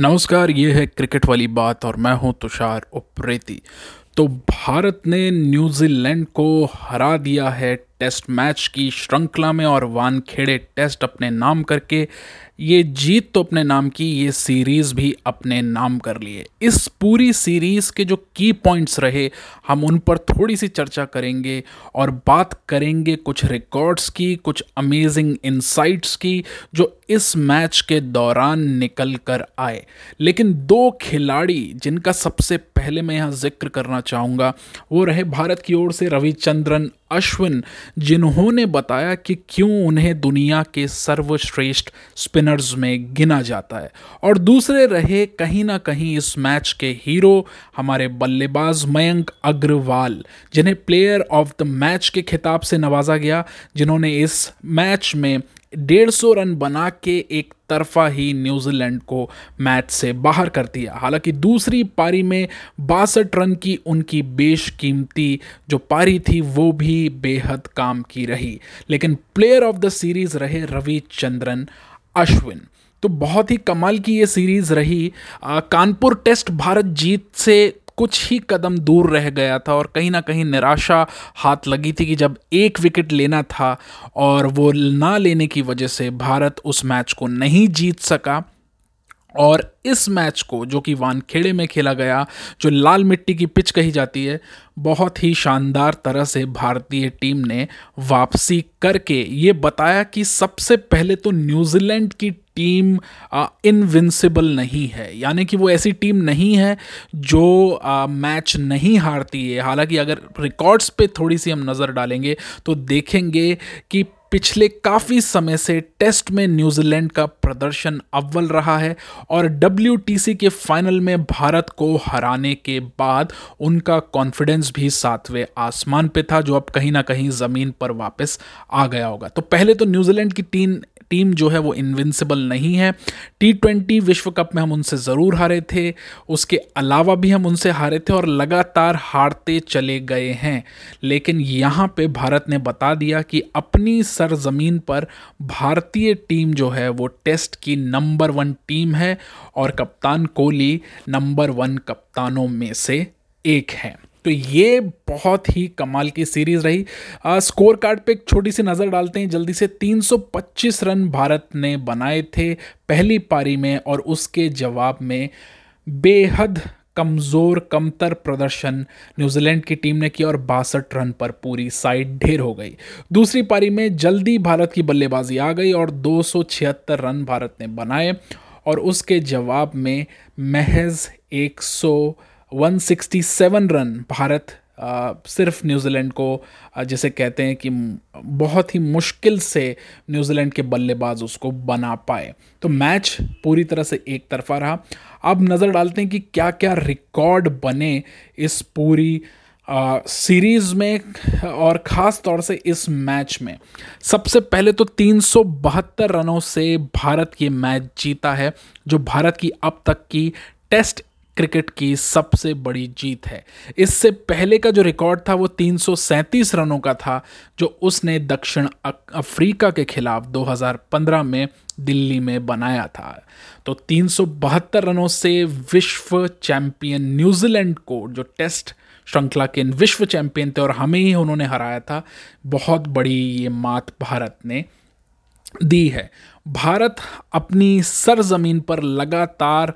नमस्कार, ये है क्रिकेट वाली बात और मैं हूँ तुषार उप्रेती। तो भारत ने न्यूजीलैंड को हरा दिया है टेस्ट मैच की श्रृंखला में और वानखेड़े टेस्ट अपने नाम करके, ये जीत तो अपने नाम की, ये सीरीज़ भी अपने नाम कर लिए। इस पूरी सीरीज़ के जो की पॉइंट्स रहे, हम उन पर थोड़ी सी चर्चा करेंगे और बात करेंगे कुछ रिकॉर्ड्स की, कुछ अमेजिंग इंसाइट्स की, जो इस मैच के दौरान निकल कर आए। लेकिन दो खिलाड़ी जिनका सबसे पहले मैं यहाँ ज़िक्र करना चाहूँगा, वो रहे भारत की ओर से रविचंद्रन अश्विन, जिन्होंने बताया कि क्यों उन्हें दुनिया के सर्वश्रेष्ठ स्पिनर्स में गिना जाता है। और दूसरे रहे कहीं ना कहीं इस मैच के हीरो हमारे बल्लेबाज मयंक अग्रवाल, जिन्हें प्लेयर ऑफ़ द मैच के खिताब से नवाजा गया, जिन्होंने इस मैच में डेढ़ सौ रन बना के एक तरफा ही न्यूजीलैंड को मैच से बाहर कर दिया। हालाँकि दूसरी पारी में बासठ रन की उनकी बेशकीमती जो पारी थी वो भी बेहद काम की रही। लेकिन प्लेयर ऑफ़ द सीरीज़ रहे रविचंद्रन अश्विन। तो बहुत ही कमाल की ये सीरीज़ रही। आ, कानपुर टेस्ट भारत जीत से कुछ ही कदम दूर रह गया था और कहीं ना कहीं निराशा हाथ लगी थी कि जब एक विकेट लेना था और वो ना लेने की वजह से भारत उस मैच को नहीं जीत सका और इस मैच को जो कि वानखेड़े में खेला गया जो लाल मिट्टी की पिच कही जाती है बहुत ही शानदार तरह से भारतीय टीम ने वापसी करके ये बताया कि सबसे पहले तो न्यूजीलैंड की टीम इनविंसिबल नहीं है। यानी कि वो ऐसी टीम नहीं है जो आ, मैच नहीं हारती है। हालाँकि अगर रिकॉर्ड्स पे थोड़ी सी हम नज़र डालेंगे तो देखेंगे कि पिछले काफ़ी समय से टेस्ट में न्यूजीलैंड का प्रदर्शन अव्वल रहा है और डब्ल्यू के फाइनल में भारत को हराने के बाद उनका कॉन्फिडेंस भी सातवें आसमान पे था, जो अब कहीं ना कहीं ज़मीन पर वापस आ गया होगा। तो पहले तो न्यूजीलैंड की टीम टीम जो है वो इनविंसिबल नहीं है। टी ट्वेंटी विश्व कप में हम उनसे ज़रूर हारे थे, उसके अलावा भी हम उनसे हारे थे और लगातार हारते चले गए हैं। लेकिन यहाँ पे भारत ने बता दिया कि अपनी सरजमीन पर भारतीय टीम जो है वो टेस्ट की नंबर वन टीम है और कप्तान कोहली नंबर वन कप्तानों में से एक है। तो ये बहुत ही कमाल की सीरीज़ रही। आ, स्कोर कार्ड पे एक छोटी सी नज़र डालते हैं। जल्दी से 325 रन भारत ने बनाए थे पहली पारी में और उसके जवाब में बेहद कमज़ोर कमतर प्रदर्शन न्यूजीलैंड की टीम ने किया और बासठ रन पर पूरी साइड ढेर हो गई। दूसरी पारी में जल्दी भारत की बल्लेबाजी आ गई और दो सौ छिहत्तर रन भारत ने बनाए और उसके जवाब में महज 100 167 रन भारत सिर्फ़ न्यूजीलैंड को जैसे कहते हैं कि बहुत ही मुश्किल से न्यूजीलैंड के बल्लेबाज उसको बना पाए। तो मैच पूरी तरह से एक तरफा रहा। अब नज़र डालते हैं कि क्या क्या रिकॉर्ड बने इस पूरी सीरीज़ में और ख़ास तौर से इस मैच में। सबसे पहले तो तीन सौ बहत्तर रनों से भारत ये मैच जीता है, जो भारत की अब तक की टेस्ट क्रिकेट की सबसे बड़ी जीत है। इससे पहले का जो रिकॉर्ड था वो तीन सौ सैंतीस रनों का था, जो उसने दक्षिण अफ्रीका के खिलाफ 2015 में दिल्ली में बनाया था। तो तीन सौ बहत्तर रनों से विश्व चैंपियन न्यूजीलैंड को जो टेस्ट श्रृंखला के विश्व चैंपियन थे और हमें ही उन्होंने हराया था, बहुत बड़ी ये मात भारत ने दी है। भारत अपनी सरजमीन पर लगातार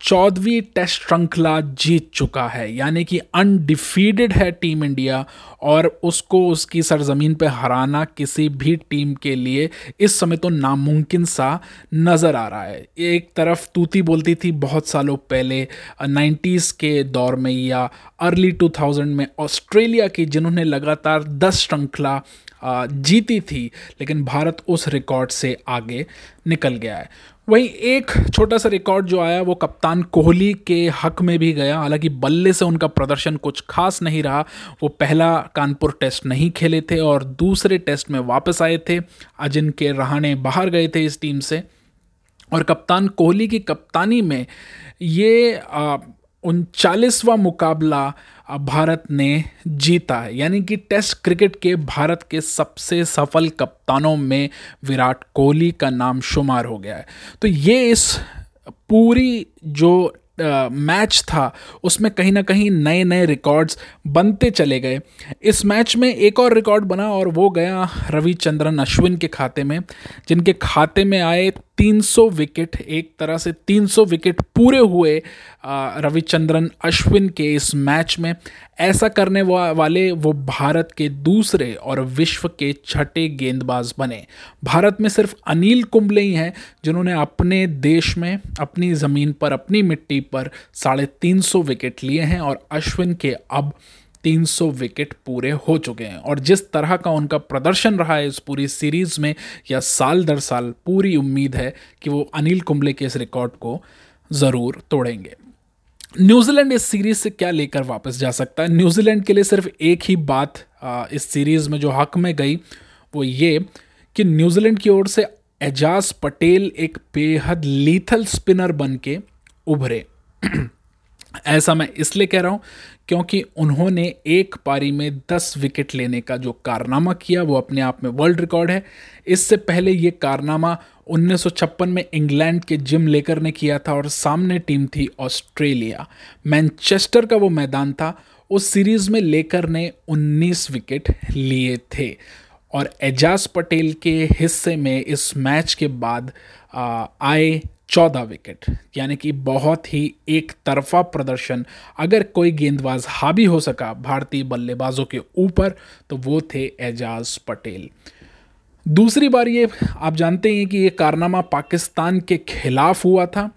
चौदहवीं टेस्ट श्रृंखला जीत चुका है, यानी कि अनडिफीडेड है टीम इंडिया, और उसको उसकी सरजमीन पर हराना किसी भी टीम के लिए इस समय तो नामुमकिन सा नज़र आ रहा है। एक तरफ़ तूती बोलती थी बहुत सालों पहले नाइन्टीज़ के दौर में या अर्ली टू में ऑस्ट्रेलिया की, जिन्होंने लगातार दस श्रृंखला जीती थी, लेकिन भारत उस रिकॉर्ड से आगे निकल गया है। वहीं एक छोटा सा रिकॉर्ड जो आया, वो कप्तान कोहली के हक में भी गया। हालाँकि बल्ले से उनका प्रदर्शन कुछ खास नहीं रहा। वो पहला कानपुर टेस्ट नहीं खेले थे और दूसरे टेस्ट में वापस आए थे। अजिन के रहाने बाहर गए थे इस टीम से। और कप्तान कोहली की कप्तानी में ये उनचालीसवां मुकाबला भारत ने जीता है। यानी कि टेस्ट क्रिकेट के भारत के सबसे सफल कप्तानों में विराट कोहली का नाम शुमार हो गया है। तो ये इस पूरी जो मैच था, उसमें कहीं ना कहीं नए नए रिकॉर्ड्स बनते चले गए। इस मैच में एक और रिकॉर्ड बना और वो गया रविचंद्रन अश्विन के खाते में, जिनके खाते में आए 300 विकेट, एक तरह से 300 विकेट पूरे हुए रविचंद्रन अश्विन के इस मैच में। ऐसा करने वाले वो भारत के दूसरे और विश्व के छठे गेंदबाज बने। भारत में सिर्फ़ अनिल कुंबले ही हैं, जिन्होंने अपने देश में, अपनी ज़मीन पर, अपनी मिट्टी पर साढ़े तीन सौ विकेट लिए हैं और अश्विन के अब 300 विकेट पूरे हो चुके हैं। और जिस तरह का उनका प्रदर्शन रहा है इस पूरी सीरीज़ में या साल दर साल पूरी उम्मीद है कि वो अनिल कुंबले के इस रिकॉर्ड को ज़रूर तोड़ेंगे। न्यूजीलैंड इस सीरीज़ से क्या लेकर वापस जा सकता है? न्यूजीलैंड के लिए सिर्फ़ एक ही बात इस सीरीज़ में जो हक में गई, वो ये कि न्यूजीलैंड की ओर से एजाज पटेल एक बेहद लीथल स्पिनर बन के उभरे। ऐसा मैं इसलिए कह रहा हूँ क्योंकि उन्होंने एक पारी में दस विकेट लेने का जो कारनामा किया, वो अपने आप में वर्ल्ड रिकॉर्ड है। इससे पहले ये कारनामा उन्नीस सौ छप्पन में इंग्लैंड के जिम लेकर ने किया था और सामने टीम थी ऑस्ट्रेलिया। मैनचेस्टर का वो मैदान था, उस सीरीज़ में लेकर ने 19 विकेट लिए थे। और एजाज पटेल के हिस्से में इस मैच के बाद आए चौदह विकेट, यानी कि बहुत ही एक तरफा प्रदर्शन। अगर कोई गेंदबाज हावी हो सका भारतीय बल्लेबाजों के ऊपर तो वो थे एजाज पटेल। दूसरी बार ये, आप जानते हैं कि ये कारनामा पाकिस्तान के खिलाफ हुआ था,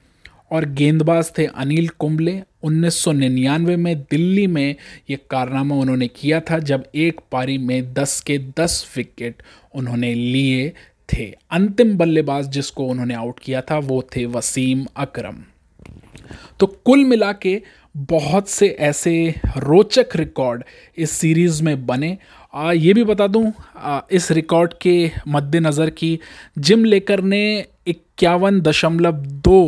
और गेंदबाज थे अनिल कुंबले। 1999 में दिल्ली में ये कारनामा उन्होंने किया था, जब एक पारी में 10 के 10 विकेट उन्होंने लिए थे। अंतिम बल्लेबाज जिसको उन्होंने आउट किया था वो थे वसीम अकरम। तो कुल मिला के बहुत से ऐसे रोचक रिकॉर्ड इस सीरीज़ में बने। आ, ये भी बता दूँ आ, इस रिकॉर्ड के मद्देनज़र की जिम लेकर ने इक्यावन दशमलव दो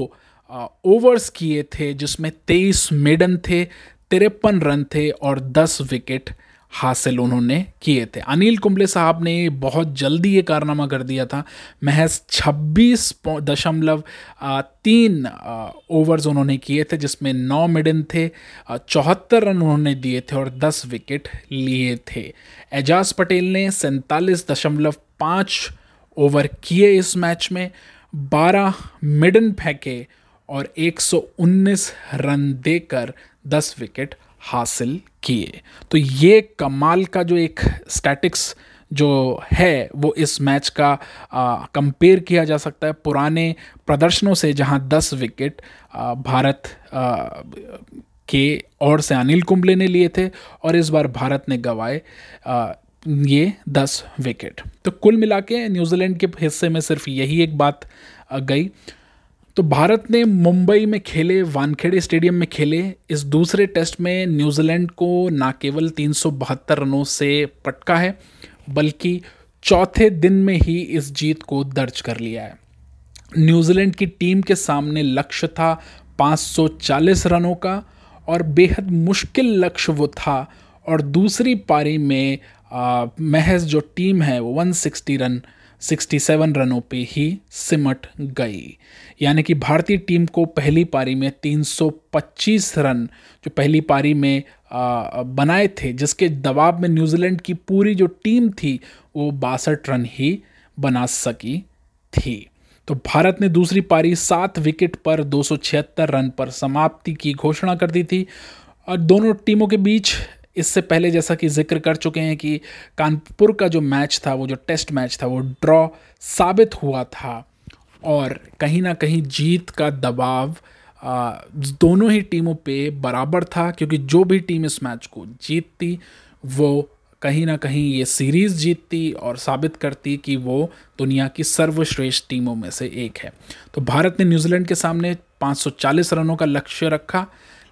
ओवर्स किए थे जिसमें तेईस मेडन थे तिरपन रन थे और दस विकेट हासिल उन्होंने किए थे। अनिल कुंबले साहब ने बहुत जल्दी ये कारनामा कर दिया था। महज छब्बीस दशमलव तीन ओवर्स उन्होंने किए थे, जिसमें नौ मिडन थे चौहत्तर रन उन्होंने दिए थे और दस विकेट लिए थे। एजाज पटेल ने सैंतालीस दशमलव पाँच ओवर किए इस मैच में। बारह मिडन फेंके और 119 रन देकर 10 विकेट हासिल किए। तो ये कमाल का जो एक स्टैटिक्स जो है वो इस मैच का कंपेयर किया जा सकता है पुराने प्रदर्शनों से जहाँ 10 विकेट आ, भारत आ, के और से अनिल कुंबले ने लिए थे और इस बार भारत ने गवाए ये 10 विकेट तो कुल मिला के न्यूजीलैंड के हिस्से में सिर्फ़ यही एक बात गई। तो भारत ने मुंबई में खेले, वानखेड़े स्टेडियम में खेले। इस दूसरे टेस्ट में न्यूजीलैंड को ना केवल तीन सौ बहत्तर रनों से पटका है, बल्कि चौथे दिन में ही इस जीत को दर्ज कर लिया है। न्यूजीलैंड की टीम के सामने लक्ष्य था 540 रनों का, और बेहद मुश्किल लक्ष्य वो था। और दूसरी पारी में महज जो टीम है, वो 160 रन 67 रनों पे ही सिमट गई। यानी कि भारतीय टीम को पहली पारी में 325 रन जो पहली पारी में बनाए थे, जिसके दबाव में न्यूजीलैंड की पूरी जो टीम थी, वो बासठ रन ही बना सकी थी। तो भारत ने दूसरी पारी सात विकेट पर दो सौ छिहत्तर रन पर समाप्ति की घोषणा कर दी थी। और दोनों टीमों के बीच इससे पहले जैसा कि ज़िक्र कर चुके हैं कि कानपुर का जो मैच था, वो जो टेस्ट मैच था, वो ड्रॉ साबित हुआ था और कहीं ना कहीं जीत का दबाव दोनों ही टीमों पे बराबर था क्योंकि जो भी टीम इस मैच को जीतती, वो कहीं ना कहीं ये सीरीज़ जीतती और साबित करती कि वो दुनिया की सर्वश्रेष्ठ टीमों में से एक है। तो भारत ने न्यूजीलैंड के सामने 540 रनों का लक्ष्य रखा,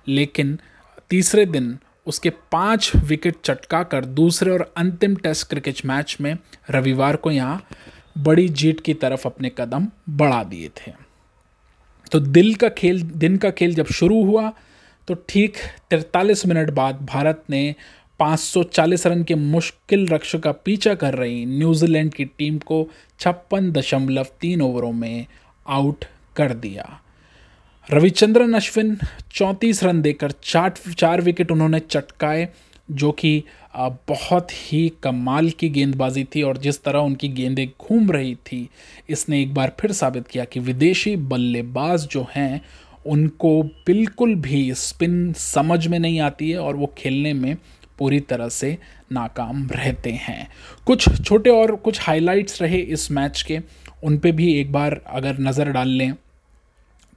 लेकिन तीसरे दिन उसके पाँच विकेट चटका कर दूसरे और अंतिम टेस्ट क्रिकेट मैच में रविवार को यहाँ बड़ी जीत की तरफ़ अपने कदम बढ़ा दिए थे। तो दिल का खेल, दिन का खेल जब शुरू हुआ तो ठीक तिरतालीस मिनट बाद भारत ने 540 रन के मुश्किल रक्ष का पीछा कर रही न्यूजीलैंड की टीम को छप्पन दशमलव तीन ओवरों में आउट कर दिया। रविचंद्रन अश्विन चौंतीस रन देकर चार चार विकेट उन्होंने चटकाए, जो कि बहुत ही कमाल की गेंदबाजी थी और जिस तरह उनकी गेंदें घूम रही थी, इसने एक बार फिर साबित किया कि विदेशी बल्लेबाज जो हैं, उनको बिल्कुल भी स्पिन समझ में नहीं आती है और वो खेलने में पूरी तरह से नाकाम रहते हैं। कुछ छोटे और कुछ हाइलाइट्स रहे इस मैच के, उन पे भी एक बार अगर नज़र डाल लें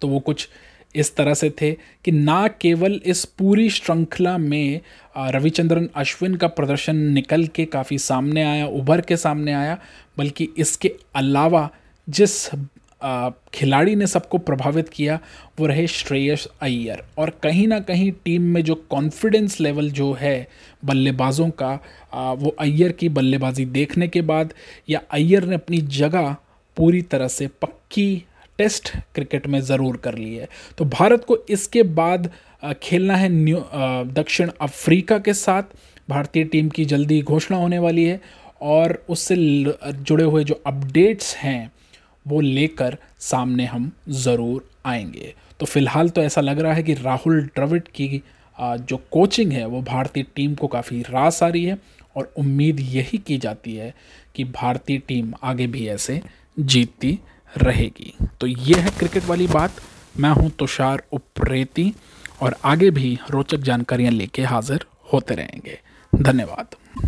तो वो कुछ इस तरह से थे कि ना केवल इस पूरी श्रृंखला में रविचंद्रन अश्विन का प्रदर्शन निकल के काफ़ी सामने आया, उभर के सामने आया, बल्कि इसके अलावा जिस खिलाड़ी ने सबको प्रभावित किया, वो रहे श्रेयस अय्यर। और कहीं ना कहीं टीम में जो कॉन्फिडेंस लेवल जो है बल्लेबाजों का वो अय्यर की बल्लेबाजी देखने के बाद, या अय्यर ने अपनी जगह पूरी तरह से पक्की टेस्ट क्रिकेट में ज़रूर कर ली है। तो भारत को इसके बाद खेलना है न्यू दक्षिण अफ्रीका के साथ। भारतीय टीम की जल्दी घोषणा होने वाली है और उससे जुड़े हुए जो अपडेट्स हैं, वो लेकर सामने हम ज़रूर आएँगे। तो फ़िलहाल तो ऐसा लग रहा है कि राहुल द्रविड की जो कोचिंग है, वो भारतीय टीम को काफ़ी रास आ रही है और उम्मीद यही की जाती है कि भारतीय टीम आगे भी ऐसे जीतती रहेगी। तो ये है क्रिकेट वाली बात। मैं हूँ तुषार उप्रेती और आगे भी रोचक जानकारियाँ लेके हाजिर होते रहेंगे। धन्यवाद।